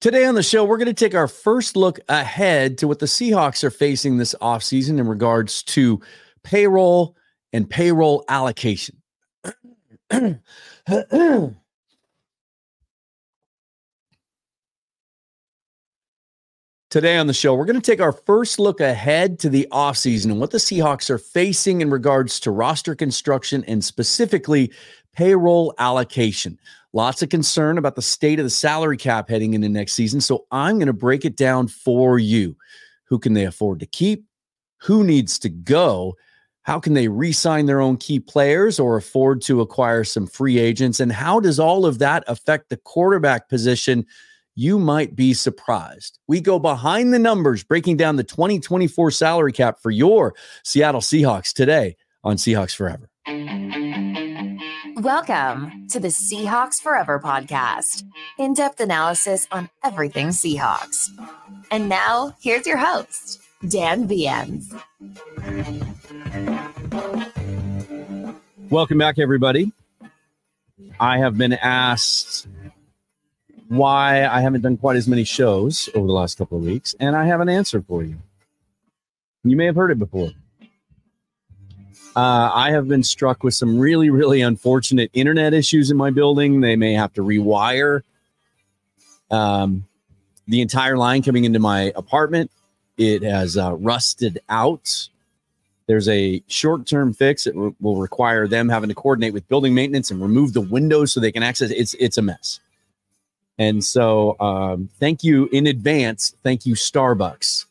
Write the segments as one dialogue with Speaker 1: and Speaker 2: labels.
Speaker 1: Today on the show, we're going to take our first look ahead to what the Seahawks are facing this offseason in regards to payroll and payroll allocation. Today on the show, we're going to take our first look ahead to the offseason and what the Seahawks are facing in regards to roster construction and specifically payroll allocation. Lots of concern about the state of the salary cap heading into next season. So I'm going to break it down for you. Who can they afford to keep? Who needs to go? How can they re sign their own key players or afford to acquire some free agents? And how does all of that affect the quarterback position? You might be surprised. We go behind the numbers, breaking down the 2024 salary cap for your Seattle Seahawks today on Seahawks Forever.
Speaker 2: Welcome to the Seahawks Forever podcast, in depth analysis on everything Seahawks. And now, here's your host, Dan Viens.
Speaker 1: Welcome back, everybody. I have been asked why I haven't done quite as many shows over the last couple of weeks, and I have an answer for you. You may have heard it before. Uh, I have been struck with some really, really unfortunate internet issues in my building. They may have to rewire um, the entire line coming into my apartment. It has uh, rusted out. There's a short term fix. It re- will require them having to coordinate with building maintenance and remove the windows so they can access. It's it's a mess. And so, um, thank you in advance. Thank you, Starbucks,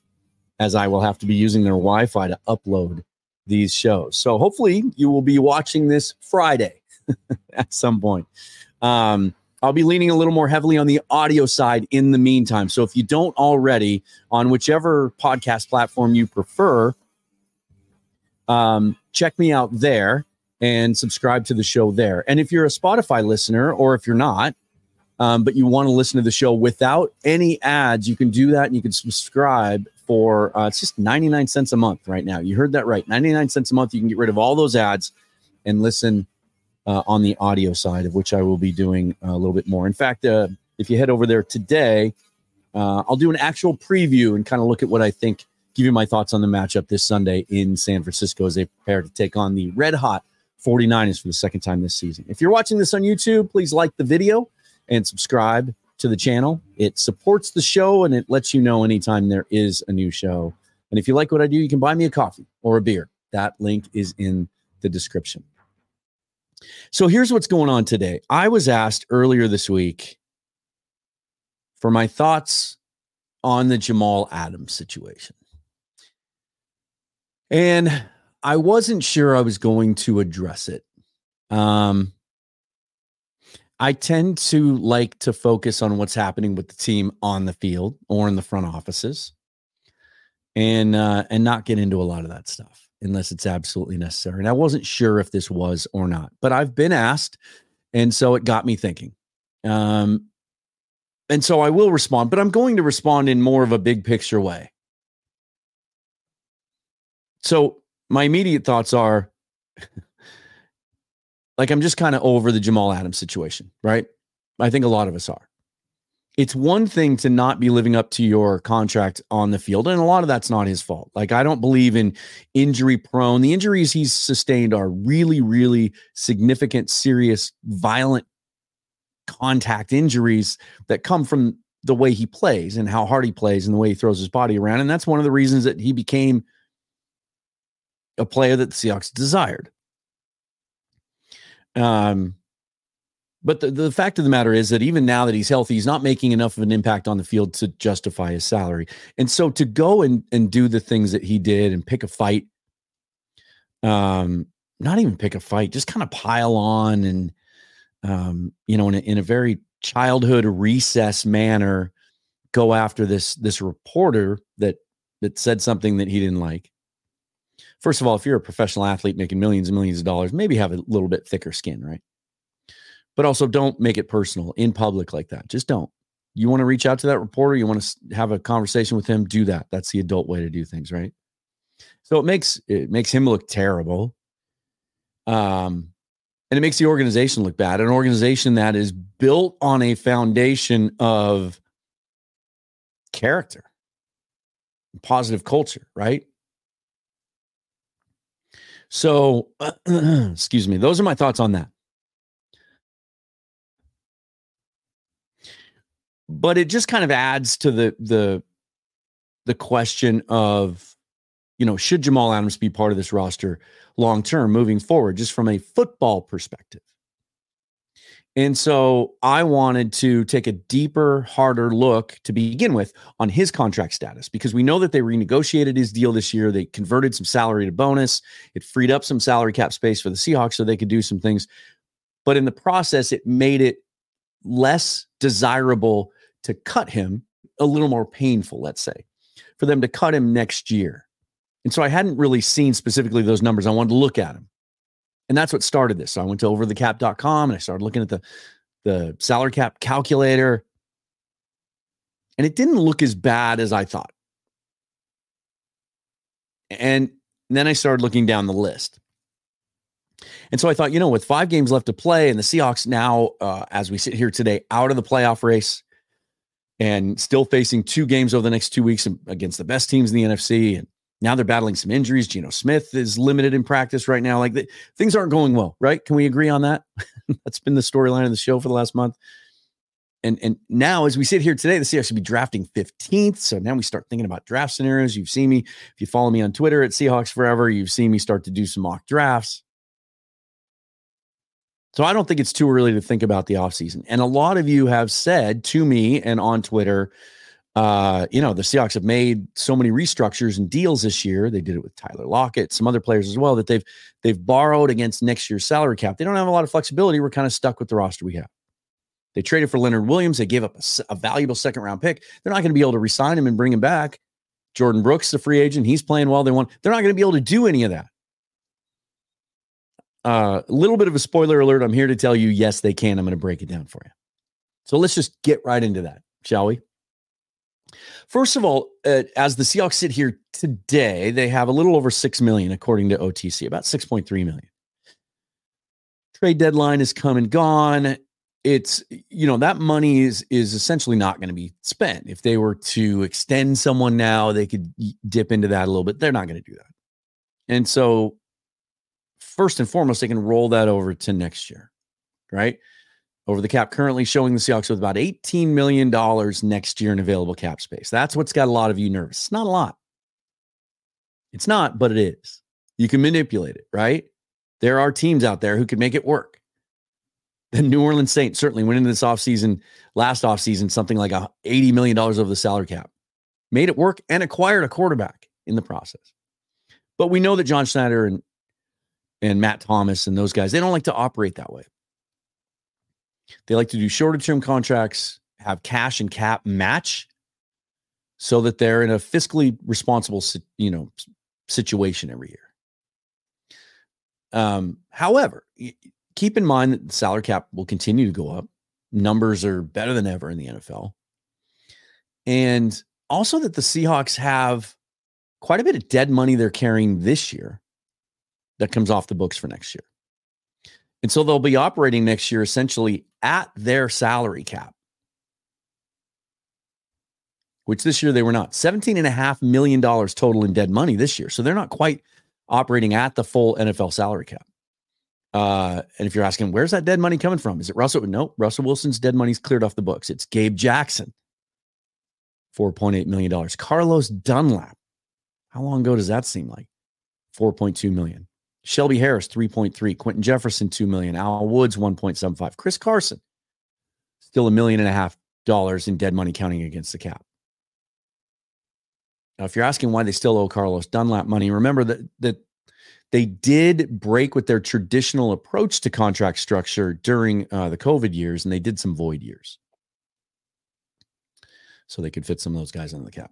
Speaker 1: as I will have to be using their Wi Fi to upload these shows. So hopefully you will be watching this Friday at some point. Um, I'll be leaning a little more heavily on the audio side in the meantime. So if you don't already, on whichever podcast platform you prefer, um, check me out there and subscribe to the show there. And if you're a Spotify listener, or if you're not, um, but you want to listen to the show without any ads, you can do that and you can subscribe for uh, it's just 99 cents a month right now. You heard that right. 99 cents a month. You can get rid of all those ads and listen uh, on the audio side, of which I will be doing a little bit more. In fact, uh, if you head over there today, uh, I'll do an actual preview and kind of look at what I think, give you my thoughts on the matchup this Sunday in San Francisco as they prepare to take on the red hot 49ers for the second time this season. If you're watching this on YouTube, please like the video and subscribe to the channel. It supports the show and it lets you know anytime there is a new show. And if you like what I do, you can buy me a coffee or a beer. That link is in the description. So here's what's going on today. I was asked earlier this week for my thoughts on the Jamal Adams situation. And I wasn't sure I was going to address it. Um, I tend to like to focus on what's happening with the team on the field or in the front offices, and uh, and not get into a lot of that stuff unless it's absolutely necessary. And I wasn't sure if this was or not, but I've been asked, and so it got me thinking. Um, and so I will respond, but I'm going to respond in more of a big picture way. So my immediate thoughts are like I'm just kind of over the Jamal Adams situation, right? I think a lot of us are. It's one thing to not be living up to your contract on the field, and a lot of that's not his fault. Like, I don't believe in injury prone. The injuries he's sustained are really, really significant, serious, violent contact injuries that come from the way he plays and how hard he plays and the way he throws his body around. And that's one of the reasons that he became a player that the Seahawks desired. Um, but the, the fact of the matter is that even now that he's healthy, he's not making enough of an impact on the field to justify his salary. And so to go and, and do the things that he did and pick a fight, um, not even pick a fight, just kind of pile on and, um, you know, in a, in a very childhood recess manner, go after this this reporter that that said something that he didn't like. First of all, if you're a professional athlete making millions and millions of dollars, maybe have a little bit thicker skin, right? But also don't make it personal in public like that. Just don't. You want to reach out to that reporter, you want to have a conversation with him, do that. That's the adult way to do things, right? So it makes it makes him look terrible. Um and it makes the organization look bad. An organization that is built on a foundation of character, positive culture, right? So, excuse me, those are my thoughts on that. But it just kind of adds to the the the question of you know, should Jamal Adams be part of this roster long term moving forward, just from a football perspective? And so I wanted to take a deeper, harder look to begin with on his contract status because we know that they renegotiated his deal this year. They converted some salary to bonus. It freed up some salary cap space for the Seahawks so they could do some things. But in the process, it made it less desirable to cut him, a little more painful, let's say, for them to cut him next year. And so I hadn't really seen specifically those numbers. I wanted to look at them. And that's what started this. So I went to overthecap.com and I started looking at the the salary cap calculator. And it didn't look as bad as I thought. And then I started looking down the list. And so I thought, you know, with five games left to play and the Seahawks now, uh, as we sit here today, out of the playoff race and still facing two games over the next two weeks against the best teams in the NFC and now they're battling some injuries. Geno Smith is limited in practice right now. Like the, things aren't going well, right? Can we agree on that? That's been the storyline of the show for the last month. And and now as we sit here today, the Seahawks should be drafting 15th. So now we start thinking about draft scenarios. You've seen me, if you follow me on Twitter at Seahawks Forever, you've seen me start to do some mock drafts. So I don't think it's too early to think about the offseason. And a lot of you have said to me and on Twitter, uh, you know, the Seahawks have made so many restructures and deals this year. They did it with Tyler Lockett, some other players as well, that they've they've borrowed against next year's salary cap. They don't have a lot of flexibility. We're kind of stuck with the roster we have. They traded for Leonard Williams. They gave up a, a valuable second round pick. They're not going to be able to resign him and bring him back. Jordyn Brooks, the free agent, he's playing well. They want. They're not going to be able to do any of that. A uh, little bit of a spoiler alert. I'm here to tell you, yes, they can. I'm going to break it down for you. So let's just get right into that, shall we? First of all, uh, as the Seahawks sit here today, they have a little over 6 million according to OTC, about 6.3 million. Trade deadline is come and gone. It's you know that money is is essentially not going to be spent. If they were to extend someone now, they could dip into that a little bit. They're not going to do that. And so first and foremost, they can roll that over to next year, right? Over the cap, currently showing the Seahawks with about $18 million next year in available cap space. That's what's got a lot of you nervous. It's not a lot. It's not, but it is. You can manipulate it, right? There are teams out there who can make it work. The New Orleans Saints certainly went into this offseason, last offseason, something like $80 million over the salary cap, made it work and acquired a quarterback in the process. But we know that John Schneider and, and Matt Thomas and those guys, they don't like to operate that way. They like to do shorter term contracts, have cash and cap match so that they're in a fiscally responsible, you know, situation every year. Um, however, keep in mind that the salary cap will continue to go up. Numbers are better than ever in the NFL. And also that the Seahawks have quite a bit of dead money they're carrying this year that comes off the books for next year. And so they'll be operating next year essentially at their salary cap, which this year they were not. $17.5 million total in dead money this year. So they're not quite operating at the full NFL salary cap. Uh, and if you're asking, where's that dead money coming from? Is it Russell? No, Russell Wilson's dead money's cleared off the books. It's Gabe Jackson, $4.8 million. Carlos Dunlap. How long ago does that seem like? 4.2 million. Shelby Harris, 3.3. Quinton Jefferson, 2 million. Al Woods, 1.75. Chris Carson, still a million and a half dollars in dead money counting against the cap. Now, if you're asking why they still owe Carlos Dunlap money, remember that that they did break with their traditional approach to contract structure during uh, the COVID years, and they did some void years, so they could fit some of those guys on the cap.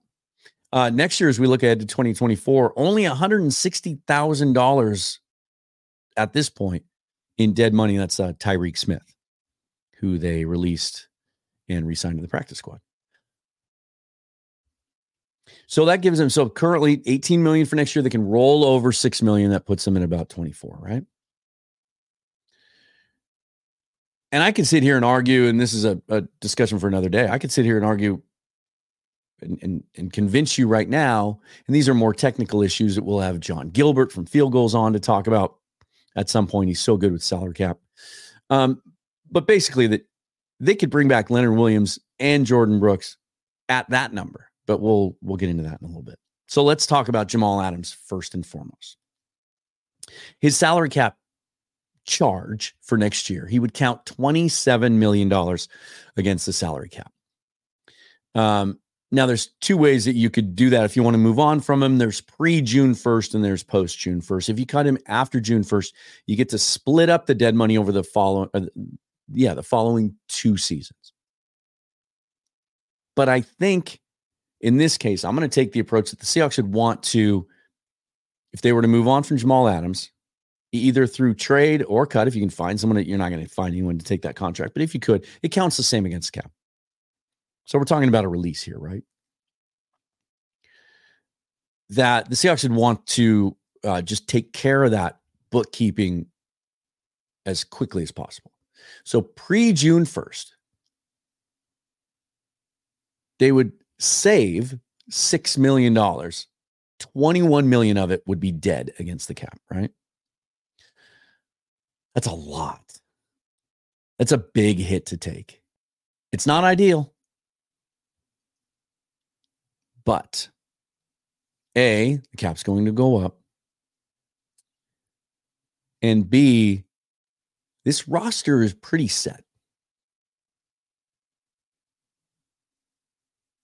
Speaker 1: Uh, next year, as we look ahead to 2024, only $160,000 at this point in dead money. That's uh, Tyreke Smith, who they released and re-signed to the practice squad. So that gives them so currently 18 million for next year. They can roll over 6 million. That puts them in about 24, right? And I can sit here and argue, and this is a, a discussion for another day. I could sit here and argue and, and, and convince you right now. And these are more technical issues that we'll have John Gilbert from Field Gulls on to talk about at some point. He's so good with salary cap. Um, but basically, that they could bring back Leonard Williams and Jordyn Brooks at that number but we'll we'll get into that in a little bit. So let's talk about Jamal Adams first and foremost. His salary cap charge for next year, he would count $27 million against the salary cap. Um, now, there's two ways that you could do that if you want to move on from him. There's pre June 1st and there's post June 1st. If you cut him after June 1st, you get to split up the dead money over the following, uh, yeah, the following two seasons. But I think in this case, I'm going to take the approach that the Seahawks would want to, if they were to move on from Jamal Adams, either through trade or cut, if you can find someone that you're not going to find anyone to take that contract, but if you could, it counts the same against cap. So we're talking about a release here, right? That the Seahawks would want to uh, just take care of that bookkeeping as quickly as possible. So pre June 1st, they would save $6 million, 21 million of it would be dead against the cap, right? That's a lot. That's a big hit to take. It's not ideal. But A, the cap's going to go up. And B, this roster is pretty set.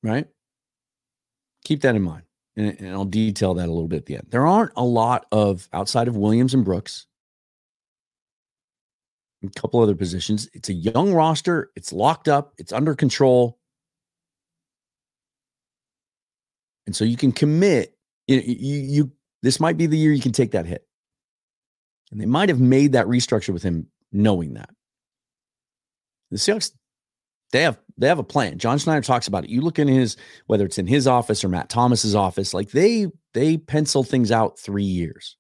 Speaker 1: right? Keep that in mind. And, and I'll detail that a little bit at the end. There aren't a lot of outside of Williams and Brooks, a couple other positions. It's a young roster, it's locked up, it's under control. And so you can commit. You, you, you this might be the year you can take that hit. And they might have made that restructure with him knowing that. The Seahawks they have they have a plan. John Schneider talks about it. You look in his whether it's in his office or Matt Thomas's office, like they they pencil things out 3 years.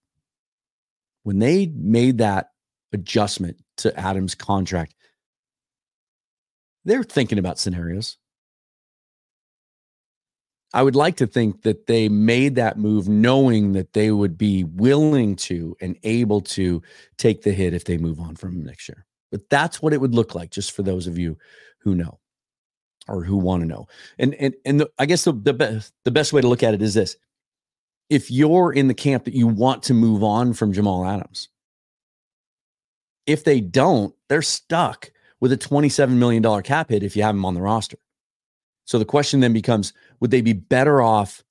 Speaker 1: When they made that adjustment to Adams' contract, they're thinking about scenarios. I would like to think that they made that move knowing that they would be willing to and able to take the hit if they move on from next year. But that's what it would look like, just for those of you who know or who want to know. And and and the, I guess the the best the best way to look at it is this: if you're in the camp that you want to move on from Jamal Adams, if they don't, they're stuck with a $27 million cap hit if you have him on the roster. So the question then becomes would they be better off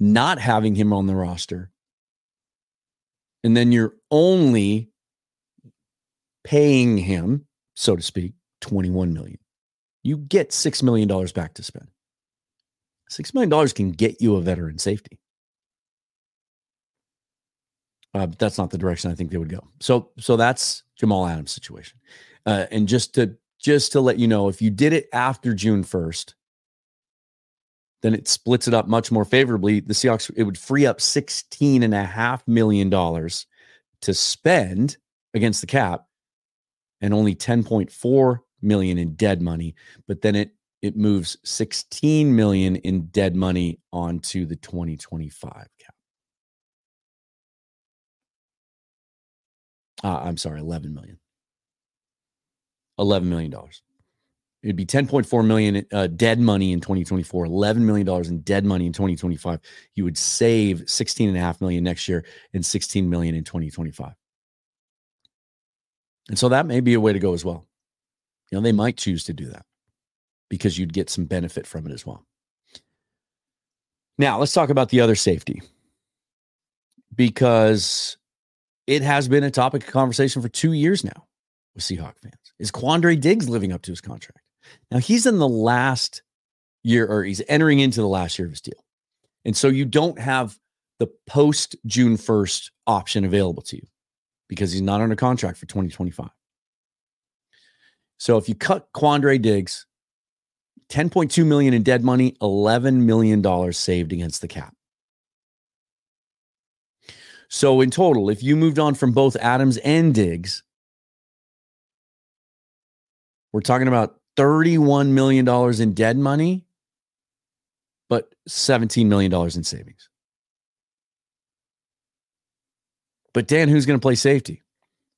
Speaker 1: not having him on the roster? And then you're only paying him, so to speak, 21 million. You get $6 million back to spend. $6 million can get you a veteran safety. Uh, but that's not the direction I think they would go. So, so that's Jamal Adams' situation. Uh, and just to just to let you know, if you did it after June first, then it splits it up much more favorably. The Seahawks it would free up sixteen and a half million dollars to spend against the cap, and only ten point four million in dead money, but then it it moves 16 million in dead money onto the 2025 cap. Uh, I'm sorry, 11 million. 11 million dollars. It'd be 10.4 million uh, dead money in 2024, 11 million dollars in dead money in 2025. You would save 16 and a half million next year and 16 million in 2025. And so that may be a way to go as well. You know, they might choose to do that because you'd get some benefit from it as well. Now, let's talk about the other safety because it has been a topic of conversation for two years now with Seahawk fans. Is Quandre Diggs living up to his contract? Now, he's in the last year or he's entering into the last year of his deal. And so you don't have the post June 1st option available to you because he's not under contract for 2025. So if you cut Quandre Diggs, 10.2 million in dead money, 11 million dollars saved against the cap. So in total, if you moved on from both Adams and Diggs, we're talking about 31 million dollars in dead money, but 17 million dollars in savings. But Dan, who's going to play safety?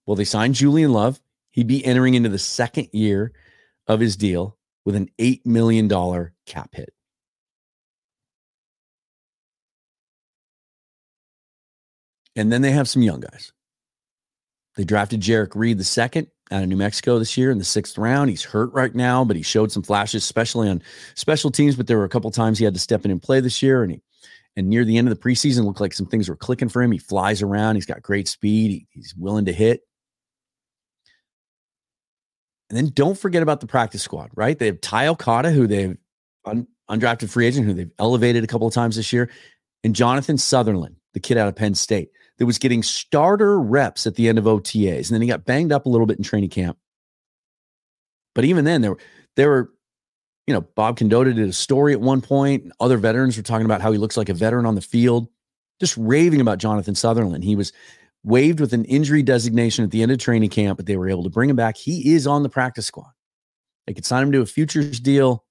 Speaker 1: Well, they signed Julian Love. He'd be entering into the second year of his deal with an $8 million cap hit. And then they have some young guys. They drafted Jerrick Reed the second out of New Mexico this year in the sixth round. He's hurt right now, but he showed some flashes, especially on special teams. But there were a couple times he had to step in and play this year, and he and near the end of the preseason, looked like some things were clicking for him. He flies around. He's got great speed. He, he's willing to hit. And then don't forget about the practice squad, right? They have Ty Okada, who they've un, undrafted free agent, who they've elevated a couple of times this year, and Jonathan Sutherland, the kid out of Penn State, that was getting starter reps at the end of OTAs. And then he got banged up a little bit in training camp. But even then, there were there were you know, Bob Condotta did a story at one point. Other veterans were talking about how he looks like a veteran on the field, just raving about Jonathan Sutherland. He was waived with an injury designation at the end of training camp, but they were able to bring him back. He is on the practice squad. They could sign him to a futures deal.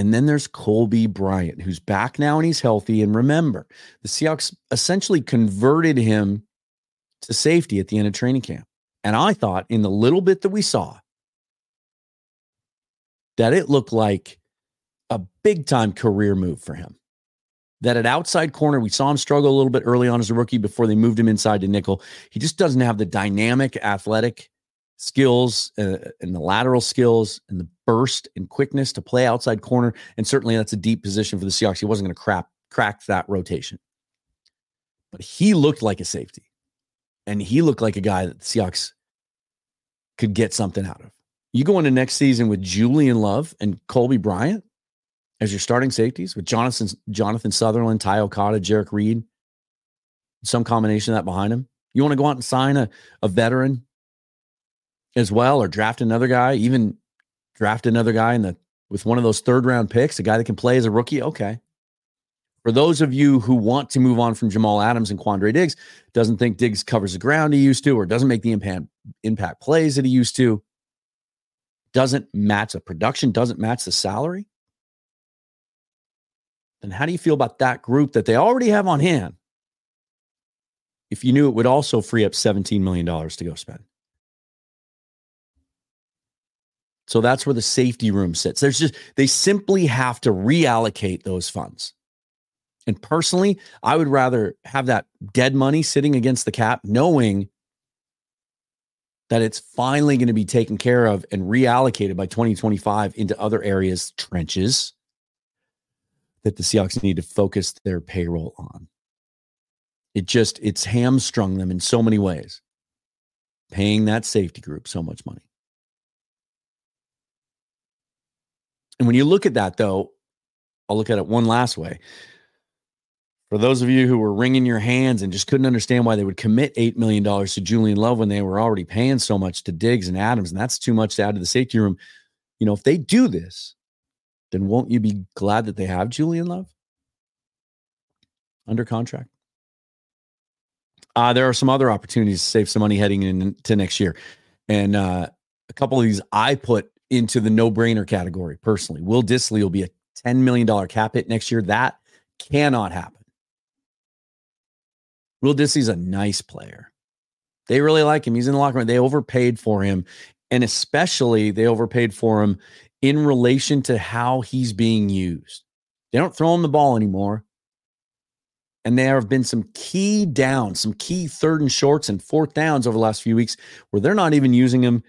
Speaker 1: And then there's Coby Bryant, who's back now and he's healthy. And remember, the Seahawks essentially converted him to safety at the end of training camp. And I thought in the little bit that we saw, that it looked like a big time career move for him. That at outside corner, we saw him struggle a little bit early on as a rookie before they moved him inside to nickel. He just doesn't have the dynamic athletic skills uh, and the lateral skills and the burst and quickness to play outside corner. And certainly that's a deep position for the Seahawks. He wasn't going to crap crack that rotation. But he looked like a safety. And he looked like a guy that the Seahawks could get something out of. You go into next season with Julian Love and Coby Bryant as your starting safeties with Jonathan Jonathan Sutherland, Ty Okada, Jerrick Reed, some combination of that behind him. You want to go out and sign a, a veteran as well, or draft another guy, even draft another guy in the with one of those third round picks, a guy that can play as a rookie. Okay. For those of you who want to move on from Jamal Adams and Quandre Diggs, doesn't think Diggs covers the ground he used to, or doesn't make the impact impact plays that he used to doesn't match the production, doesn't match the salary, then how do you feel about that group that they already have on hand? If you knew it would also free up $17 million to go spend. So that's where the safety room sits. There's just, they simply have to reallocate those funds. And personally, I would rather have that dead money sitting against the cap, knowing that it's finally going to be taken care of and reallocated by 2025 into other areas, trenches that the Seahawks need to focus their payroll on. It just, it's hamstrung them in so many ways, paying that safety group so much money. And when you look at that, though, I'll look at it one last way. For those of you who were wringing your hands and just couldn't understand why they would commit $8 million to Julian Love when they were already paying so much to Diggs and Adams, and that's too much to add to the safety room. You know, if they do this, then won't you be glad that they have Julian Love under contract? Uh, there are some other opportunities to save some money heading into next year. And uh, a couple of these I put into the no brainer category personally. Will Dissly will be a $10 million cap hit next year. That cannot happen. Will Dissly's a nice player. They really like him. He's in the locker room. They overpaid for him And especially they overpaid for him in relation to how he's being used. They don't throw him the ball anymore. And there have been some key downs, some key third and shorts and fourth downs over the last few weeks where they're not even using him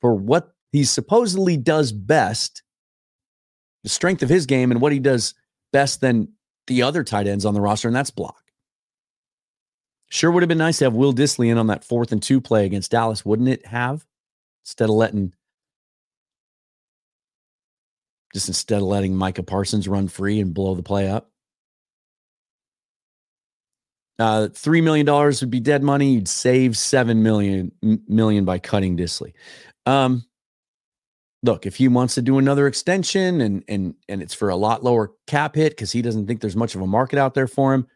Speaker 1: for what he supposedly does best, the strength of his game and what he does best than the other tight ends on the roster, and that's block. Sure would have been nice to have Will Dissly in on that fourth and two play against Dallas, wouldn't it have? Instead of letting just instead of letting Micah Parsons run free and blow the play up. Uh, three million dollars would be dead money. You'd save seven million million by cutting Dissly. Um, look, if he wants to do another extension and and and it's for a lot lower cap hit because he doesn't think there's much of a market out there for him,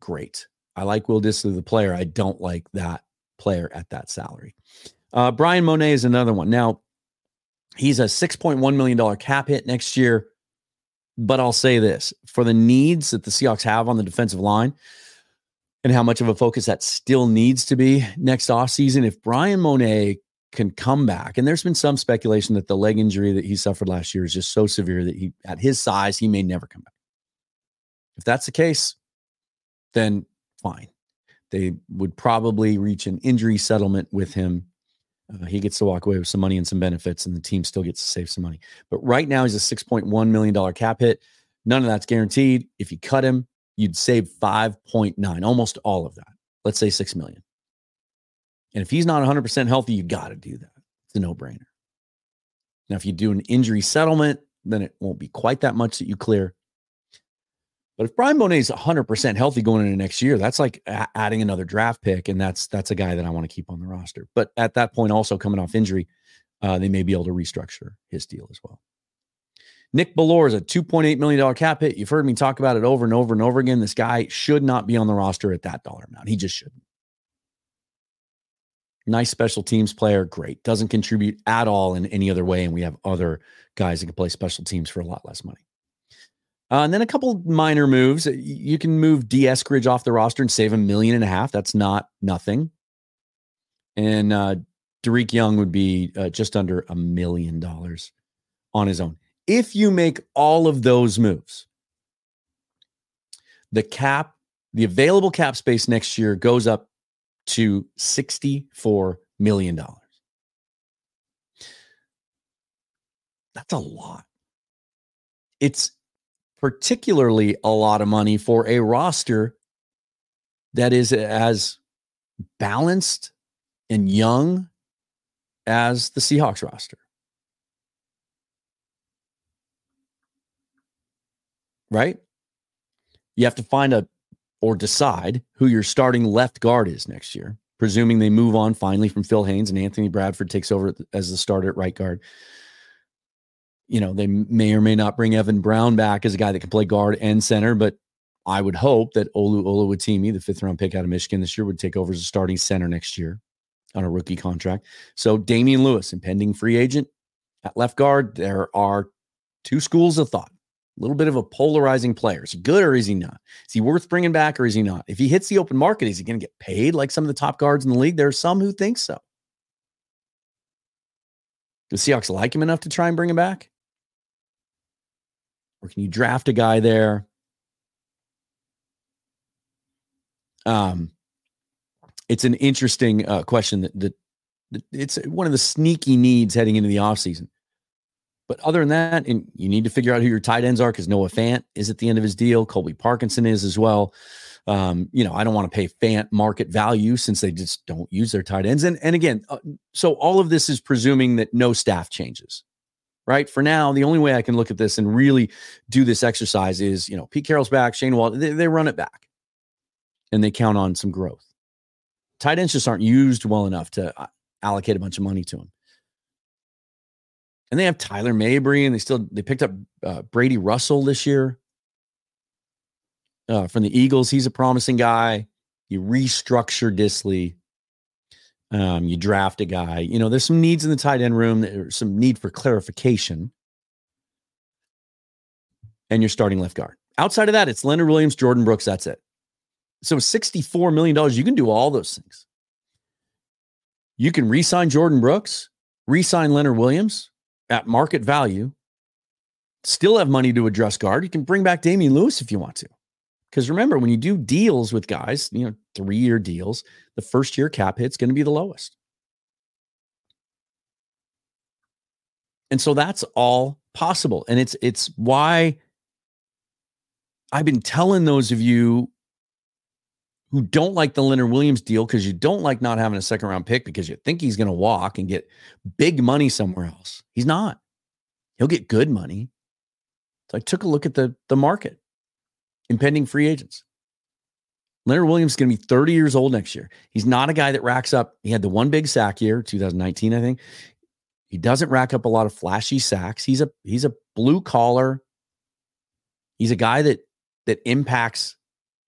Speaker 1: great. I like Will Dissly the player. I don't like that player at that salary. Uh, Bryan Mone is another one. Now, he's a $6.1 million cap hit next year. But I'll say this for the needs that the Seahawks have on the defensive line and how much of a focus that still needs to be next offseason, if Bryan Mone can come back, and there's been some speculation that the leg injury that he suffered last year is just so severe that he, at his size, he may never come back. If that's the case, then fine. They would probably reach an injury settlement with him uh, he gets to walk away with some money and some benefits, and the team still gets to save some money. But right now, he's a $6.1 million cap hit. None of that's guaranteed. If you cut him, you'd save 5.9, almost all of that. Let's say 6 million. And if he's not 100% healthy, you got to do that. It's a no brainer. Now, if you do an injury settlement, then it won't be quite that much that you clear. But if Bryan Mone is 100% healthy going into next year, that's like a- adding another draft pick, and that's that's a guy that I want to keep on the roster. But at that point, also coming off injury, uh, they may be able to restructure his deal as well. Nick Bellore is a $2.8 million cap hit. You've heard me talk about it over and over and over again. This guy should not be on the roster at that dollar amount. He just shouldn't. Nice special teams player, great. Doesn't contribute at all in any other way. And we have other guys that can play special teams for a lot less money. Uh, and then a couple minor moves. You can move Dee Eskridge off the roster and save a million and a half. That's not nothing. And uh, Dareke Young would be uh, just under a million dollars on his own. If you make all of those moves, the cap, the available cap space next year goes up to $64 million. That's a lot. It's particularly a lot of money for a roster that is as balanced and young as the Seahawks roster. Right? You have to find a or decide who your starting left guard is next year, presuming they move on finally from Phil Haynes and Anthony Bradford takes over as the starter at right guard you know, they may or may not bring Evan Brown back as a guy that can play guard and center, but I would hope that Olu Oluwatimi, the fifth round pick out of Michigan this year, would take over as a starting center next year on a rookie contract. So Damien Lewis, impending free agent at left guard. There are two schools of thought. A little bit of a polarizing player. Is he good or is he not? Is he worth bringing back or is he not? If he hits the open market, is he going to get paid like some of the top guards in the league? There are some who think so. Do Seahawks like him enough to try and bring him back? Or can you draft a guy there? Um, it's an interesting uh, question that, that, that it's one of the sneaky needs heading into the offseason. But other than that, and you need to figure out who your tight ends are because Noah Fant is at the end of his deal. Colby Parkinson is as well. Um, you know, I don't want to pay Fant market value since they just don't use their tight ends. And and again, uh, so all of this is presuming that no staff changes right? For now, the only way I can look at this and really do this exercise is, you know, Pete Carroll's back, Shane Wall, they, they run it back and they count on some growth. Tight ends just aren't used well enough to uh, allocate a bunch of money to them. And they have Tyler Mabry, and they still they picked up uh, Brady Russell this year uh, from the Eagles. He's a promising guy. You restructure Dissly. Um, you draft a guy. You know, there's some needs in the tight end room. There's some need for clarification. And you're starting left guard. Outside of that, it's Leonard Williams, Jordyn Brooks. That's it. So $64 million, you can do all those things. You can re sign Jordyn Brooks, re sign Leonard Williams at market value, still have money to address guard. You can bring back Damien Lewis if you want to. Because remember, when you do deals with guys, you know, three year deals, the first year cap hit's going to be the lowest. And so that's all possible. And it's it's why I've been telling those of you who don't like the Leonard Williams deal because you don't like not having a second round pick because you think he's going to walk and get big money somewhere else. He's not. He'll get good money. So I took a look at the the market, impending free agents. Leonard Williams is going to be 30 years old next year. He's not a guy that racks up. He had the one big sack year, 2019, I think. He doesn't rack up a lot of flashy sacks. He's a he's a blue collar. He's a guy that that impacts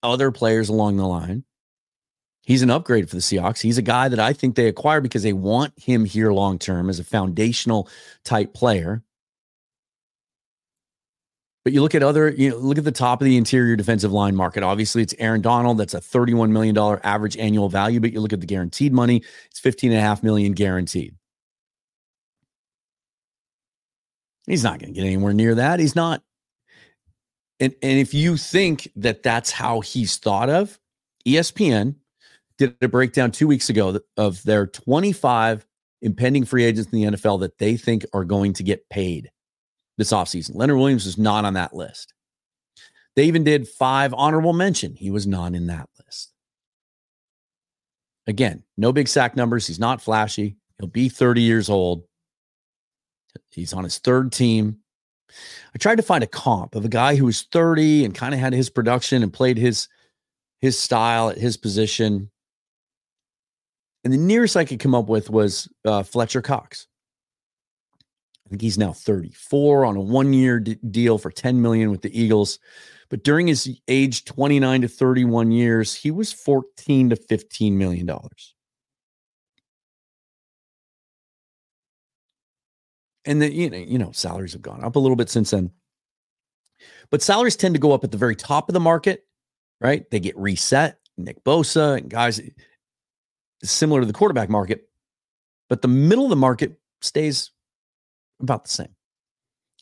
Speaker 1: other players along the line. He's an upgrade for the Seahawks. He's a guy that I think they acquire because they want him here long term as a foundational type player. But you look at other, you know, look at the top of the interior defensive line market. Obviously, it's Aaron Donald. That's a $31 million average annual value. But you look at the guaranteed money, it's 15.5 million guaranteed. He's not going to get anywhere near that. He's not. And, and if you think that that's how he's thought of, ESPN did a breakdown two weeks ago of their 25 impending free agents in the NFL that they think are going to get paid this offseason. Leonard Williams is not on that list. They even did five honorable mention. He was not in that list. Again, no big sack numbers. He's not flashy. He'll be 30 years old. He's on his third team. I tried to find a comp of a guy who was 30 and kind of had his production and played his his style at his position. And the nearest I could come up with was uh, Fletcher Cox. I think he's now 34 on a one-year d- deal for 10 million with the Eagles. But during his age 29 to 31 years, he was 14 to 15 million dollars. And the you know you know salaries have gone up a little bit since then. But salaries tend to go up at the very top of the market right? They get reset. Nick bosa and guys similar to the quarterback market but the middle of the market stays about the same.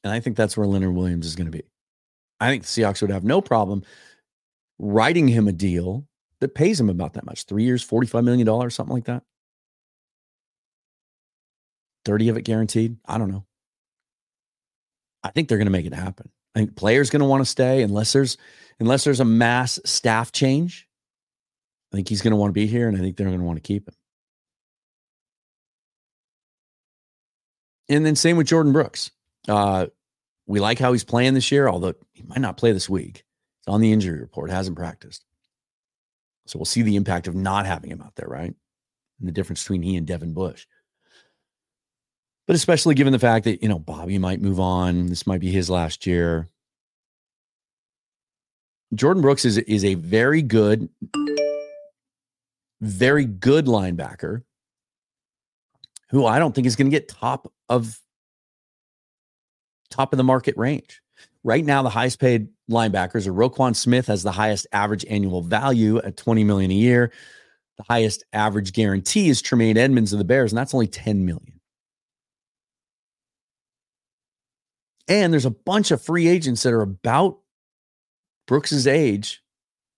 Speaker 1: And i think that's where leonard williams is going to be. I think the seahawks would have no problem writing him a deal that pays him about that much three years $45 million something like that 30 of it guaranteed. I don't know. I think they're going to make it happen. I think players going to want to stay unless there's unless there's a mass staff change. I think he's going to want to be here and I think they're going to want to keep him. And then same with Jordyn Brooks. Uh, we like how he's playing this year, although he might not play this week. It's on the injury report, hasn't practiced. So we'll see the impact of not having him out there, right? And the difference between he and Devin Bush but especially given the fact that you know Bobby might move on, this might be his last year. Jordyn Brooks is is a very good, very good linebacker who I don't think is going to get top of top of the market range. Right now, the highest paid linebackers are Roquan Smith has the highest average annual value at 20 million a year. The highest average guarantee is Tremaine Edmunds of the Bears, and that's only 10 million. And there's a bunch of free agents that are about Brooks's age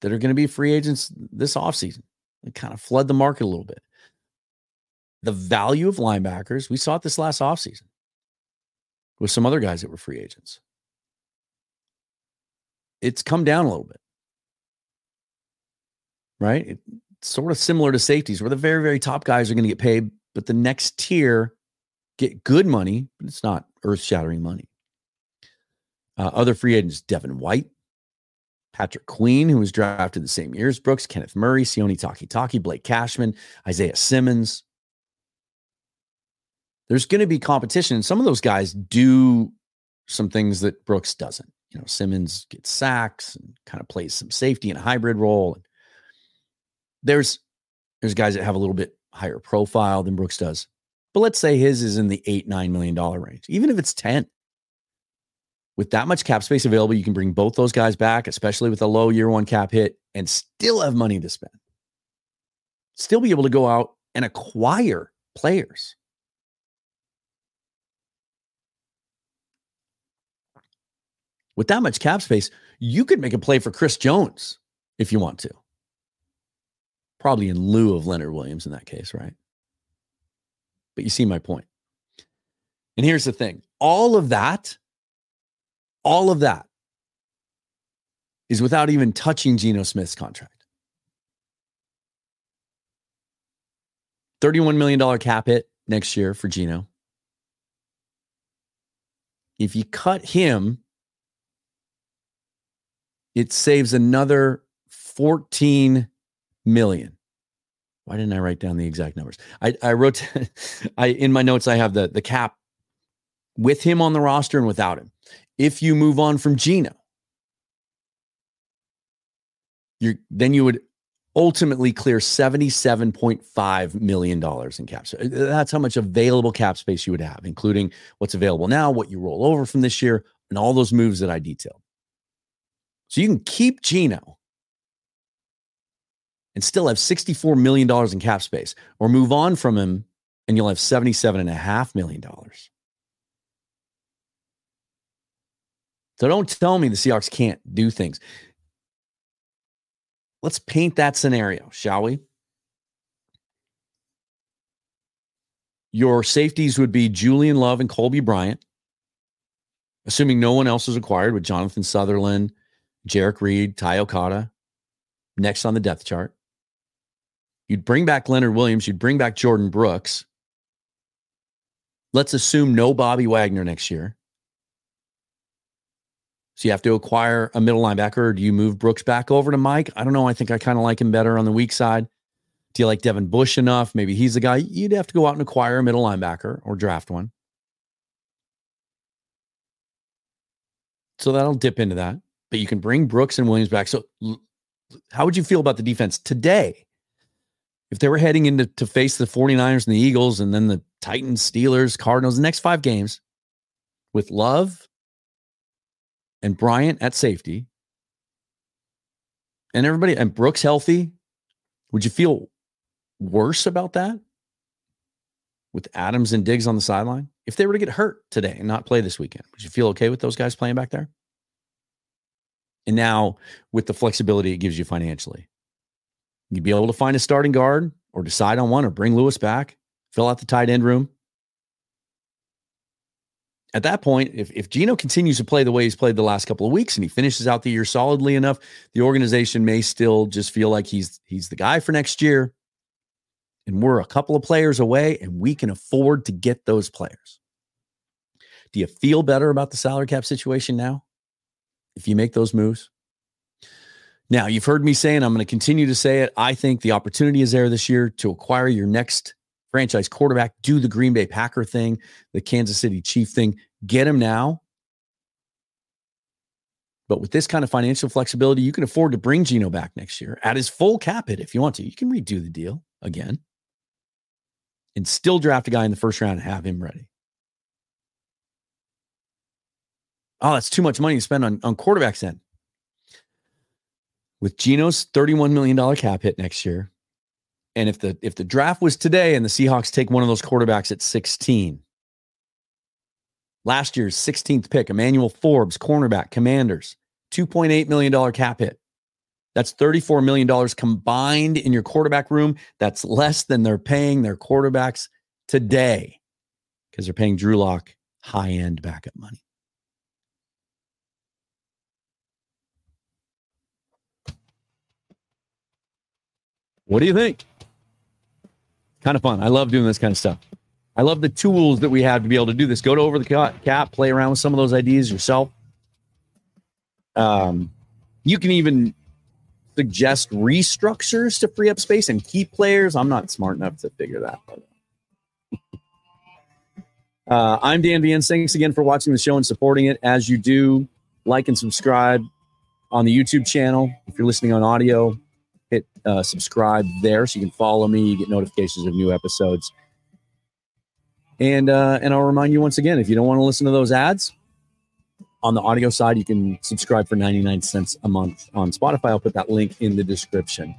Speaker 1: that are going to be free agents this offseason. They kind of flood the market a little bit. The value of linebackers, we saw it this last offseason with some other guys that were free agents. It's come down a little bit. Right? It's sort of similar to safeties where the very, very top guys are going to get paid, but the next tier get good money, but it's not earth shattering money. Uh, other free agents, Devin White, Patrick Queen, who was drafted the same year as Brooks, Kenneth Murray, Sione Takitaki, Blake Cashman, Isaiah Simmons. There's going to be competition. Some of those guys do some things that Brooks doesn't. You know, Simmons gets sacks and kind of plays some safety in a hybrid role. And there's there's guys that have a little bit higher profile than Brooks does. But let's say his is in the eight, nine million dollar range. Even if it's 10, with that much cap space available, you can bring both those guys back, especially with a low year one cap hit, and still have money to spend. Still be able to go out and acquire players. With that much cap space, you could make a play for Chris Jones if you want to. Probably in lieu of Leonard Williams in that case, right? But you see my point. And here's the thing all of that, all of that is without even touching Geno Smith's contract. $31 million cap hit next year for Geno. If you cut him, it saves another 14 million. Why didn't I write down the exact numbers? I, I wrote I in my notes I have the the cap with him on the roster and without him. If you move on from Geno, you then you would ultimately clear $77.5 million in cap space. Uh, that's how much available cap space you would have, including what's available now, what you roll over from this year, and all those moves that I detailed. So you can keep Geno and still have $64 million in cap space, or move on from him and you'll have $77.5 million. So don't tell me the Seahawks can't do things. Let's paint that scenario, shall we? Your safeties would be Julian Love and Coby Bryant, assuming no one else is acquired with Jonathan Sutherland, Jerrick Reed, Ty Okada, next on the depth chart. You'd bring back Leonard Williams. You'd bring back Jordyn Brooks. Let's assume no Bobby Wagner next year. So you have to acquire a middle linebacker. Do you move Brooks back over to Mike? I don't know. I think I kind of like him better on the weak side. Do you like Devin Bush enough? Maybe he's the guy. You'd have to go out and acquire a middle linebacker or draft one. So that'll dip into that. But you can bring Brooks and Williams back. So how would you feel about the defense today? If they were heading into to face the 49ers and the Eagles and then the Titans, Steelers, Cardinals, the next five games with Love, and Bryant at safety and everybody and Brooks healthy, would you feel worse about that? With Adams and Diggs on the sideline? If they were to get hurt today and not play this weekend, would you feel okay with those guys playing back there? And now with the flexibility it gives you financially, you'd be able to find a starting guard or decide on one or bring Lewis back, fill out the tight end room, at that point, if, if Geno continues to play the way he's played the last couple of weeks and he finishes out the year solidly enough, the organization may still just feel like he's he's the guy for next year. And we're a couple of players away, and we can afford to get those players. Do you feel better about the salary cap situation now if you make those moves? Now, you've heard me saying, and I'm going to continue to say it. I think the opportunity is there this year to acquire your next franchise quarterback, do the Green Bay Packer thing, the Kansas City Chief thing, get him now. But with this kind of financial flexibility, you can afford to bring Geno back next year at his full cap hit if you want to. You can redo the deal again and still draft a guy in the first round and have him ready. Oh, that's too much money to spend on, on quarterbacks then. With Geno's $31 million cap hit next year, and if the if the draft was today and the Seahawks take one of those quarterbacks at 16, last year's 16th pick, Emmanuel Forbes, cornerback, Commanders, $2.8 million cap hit. That's $34 million combined in your quarterback room. That's less than they're paying their quarterbacks today because they're paying Drew Lock high end backup money. What do you think? Kind of fun. I love doing this kind of stuff. I love the tools that we have to be able to do this. Go to over the cap, play around with some of those ideas yourself. Um, you can even suggest restructures to free up space and keep players. I'm not smart enough to figure that out. Uh, I'm Dan Viens. Thanks again for watching the show and supporting it. As you do, like and subscribe on the YouTube channel. If you're listening on audio, uh, subscribe there so you can follow me. You get notifications of new episodes. And uh, and I'll remind you once again, if you don't want to listen to those ads on the audio side, you can subscribe for 99 cents a month on Spotify. I'll put that link in the description.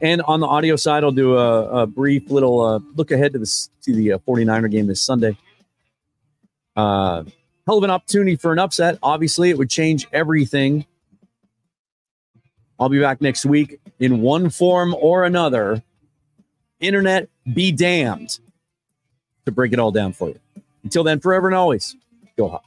Speaker 1: And on the audio side, I'll do a, a brief little uh, look ahead to the to the uh, 49er game this Sunday. Uh, hell of an opportunity for an upset. Obviously, it would change everything. I'll be back next week in one form or another. Internet be damned to break it all down for you. Until then, forever and always, go hot.